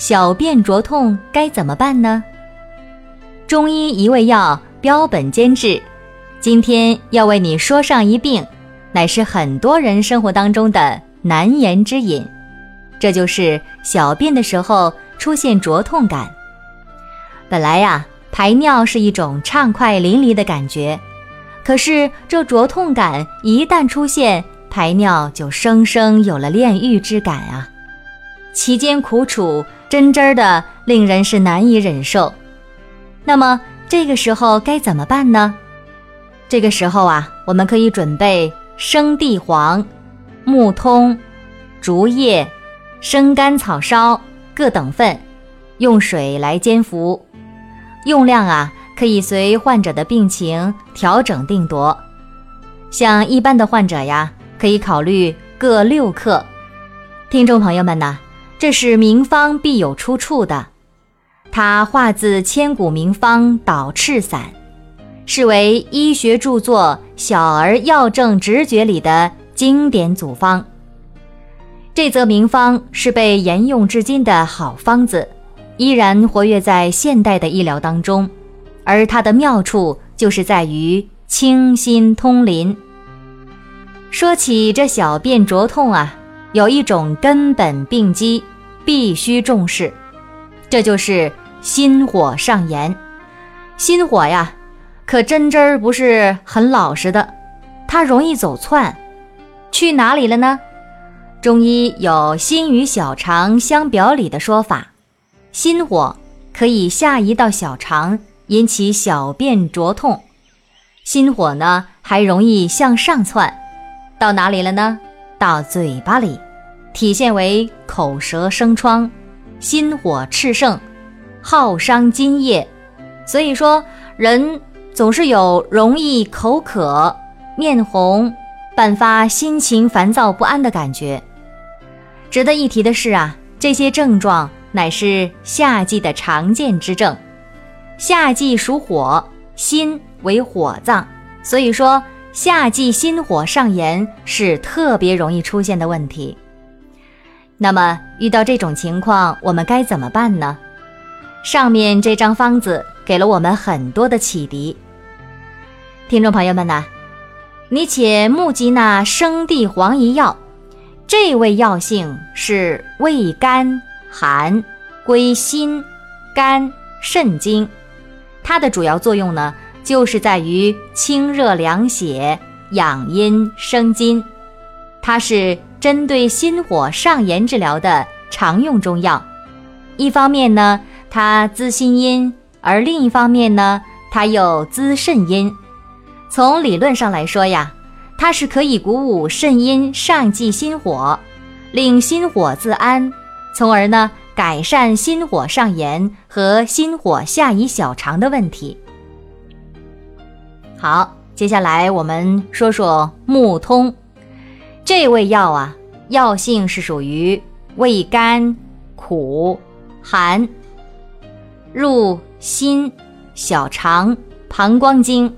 小便灼痛该怎么办呢？中医一味药标本兼治，今天要为你说上一病，乃是很多人生活当中的难言之隐，这就是小便的时候出现灼痛感。本来呀，排尿是一种畅快淋漓的感觉，可是这灼痛感一旦出现，排尿就生生有了炼狱之感啊！其间苦楚，真真的令人是难以忍受。那么这个时候该怎么办呢？这个时候啊，我们可以准备生地黄、木通、竹叶、生甘草烧各等份，用水来煎服。用量啊，可以随患者的病情调整定夺。像一般的患者呀，可以考虑各六克。听众朋友们呐。这是名方必有出处的，它化自千古名方导赤散，是为医学著作《小儿药证直觉》里的经典组方。这则名方是被沿用至今的好方子，依然活跃在现代的医疗当中。而它的妙处就是在于清心通淋。说起这小便灼痛啊。有一种根本病机，必须重视，这就是心火上炎。心火呀，可真真儿不是很老实的，它容易走窜，去哪里了呢？中医有心与小肠相表里的说法，心火可以下移到小肠，引起小便灼痛；心火呢，还容易向上窜，到哪里了呢？到嘴巴里，体现为口舌生疮，心火炽盛，耗伤津液，所以说人总是有容易口渴、面红、伴发心情烦躁不安的感觉。值得一提的是啊，这些症状乃是夏季的常见之症。夏季属火，心为火脏，所以说。夏季心火上炎是特别容易出现的问题。那么遇到这种情况，我们该怎么办呢？上面这张方子给了我们很多的启迪。听众朋友们呐，你且目击那生地黄一药，这味药性是味甘寒，归心、肝、肾经，它的主要作用呢？就是在于清热凉血、养阴生津，它是针对心火上炎治疗的常用中药。一方面呢，它滋心阴；而另一方面呢，它又滋肾阴。从理论上来说呀，它是可以鼓舞肾阴上济心火，令心火自安，从而呢改善心火上炎和心火下移小肠的问题。好，接下来我们说说木通这味药啊，药性是属于味甘、苦、寒，入心、小肠、膀胱经。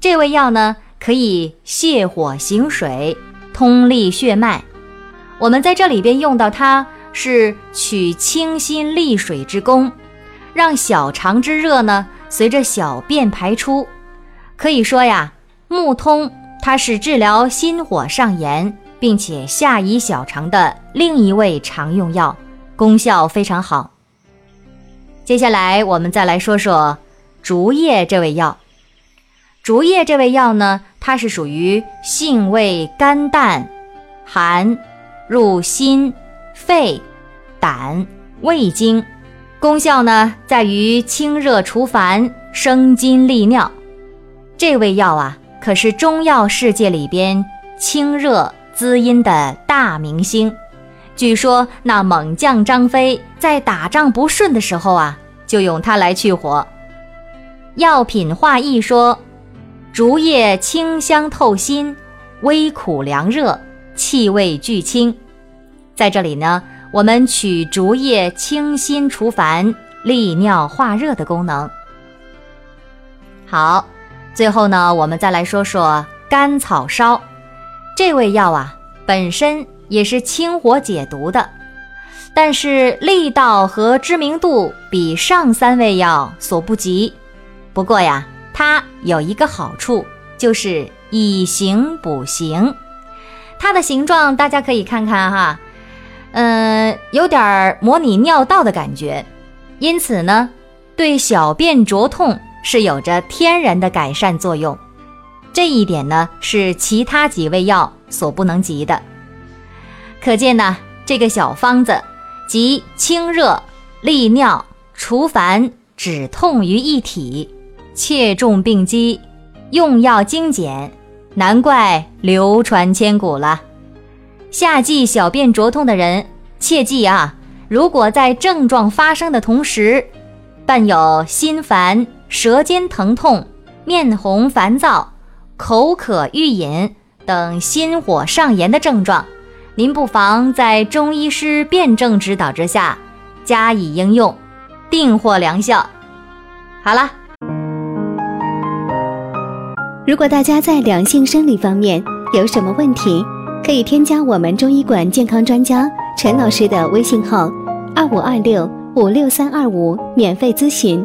这味药呢，可以泻火行水，通利血脉。我们在这里边用到它，是取清心利水之功，让小肠之热呢，随着小便排出。可以说呀，木通它是治疗心火上炎，并且下移小肠的另一味常用药，功效非常好。接下来我们再来说说竹叶这味药。竹叶这味药呢，它是属于性味甘淡、寒，入心、肺、胆、胃经，功效呢在于清热除烦、生津利尿。这味药啊，可是中药世界里边清热滋阴的大明星，据说那猛将张飞在打仗不顺的时候啊，就用它来去火。药品话一说，竹叶清香透心，微苦凉热，气味俱清。在这里呢，我们取竹叶清心除烦、利尿化热的功能。好，最后呢，我们再来说说甘草烧。这味药啊，本身也是清火解毒的，但是力道和知名度比上三味药所不及。不过呀，它有一个好处，就是以形补形。它的形状大家可以看看哈，嗯，有点模拟尿道的感觉，因此呢，对小便灼痛是有着天然的改善作用。这一点呢，是其他几味药所不能及的。可见呢，这个小方子集清热、利尿、除烦、止痛于一体，切中病机，用药精简，难怪流传千古了。夏季小便灼痛的人，切记啊，如果在症状发生的同时，伴有心烦、舌尖疼痛、面红烦躁。口渴欲饮等心火上炎的症状，您不妨在中医师辩证指导之下加以应用，定获良效。好了，如果大家在两性生理方面有什么问题，可以添加我们中医馆健康专家陈老师的微信号：二五二六五六三二五，免费咨询。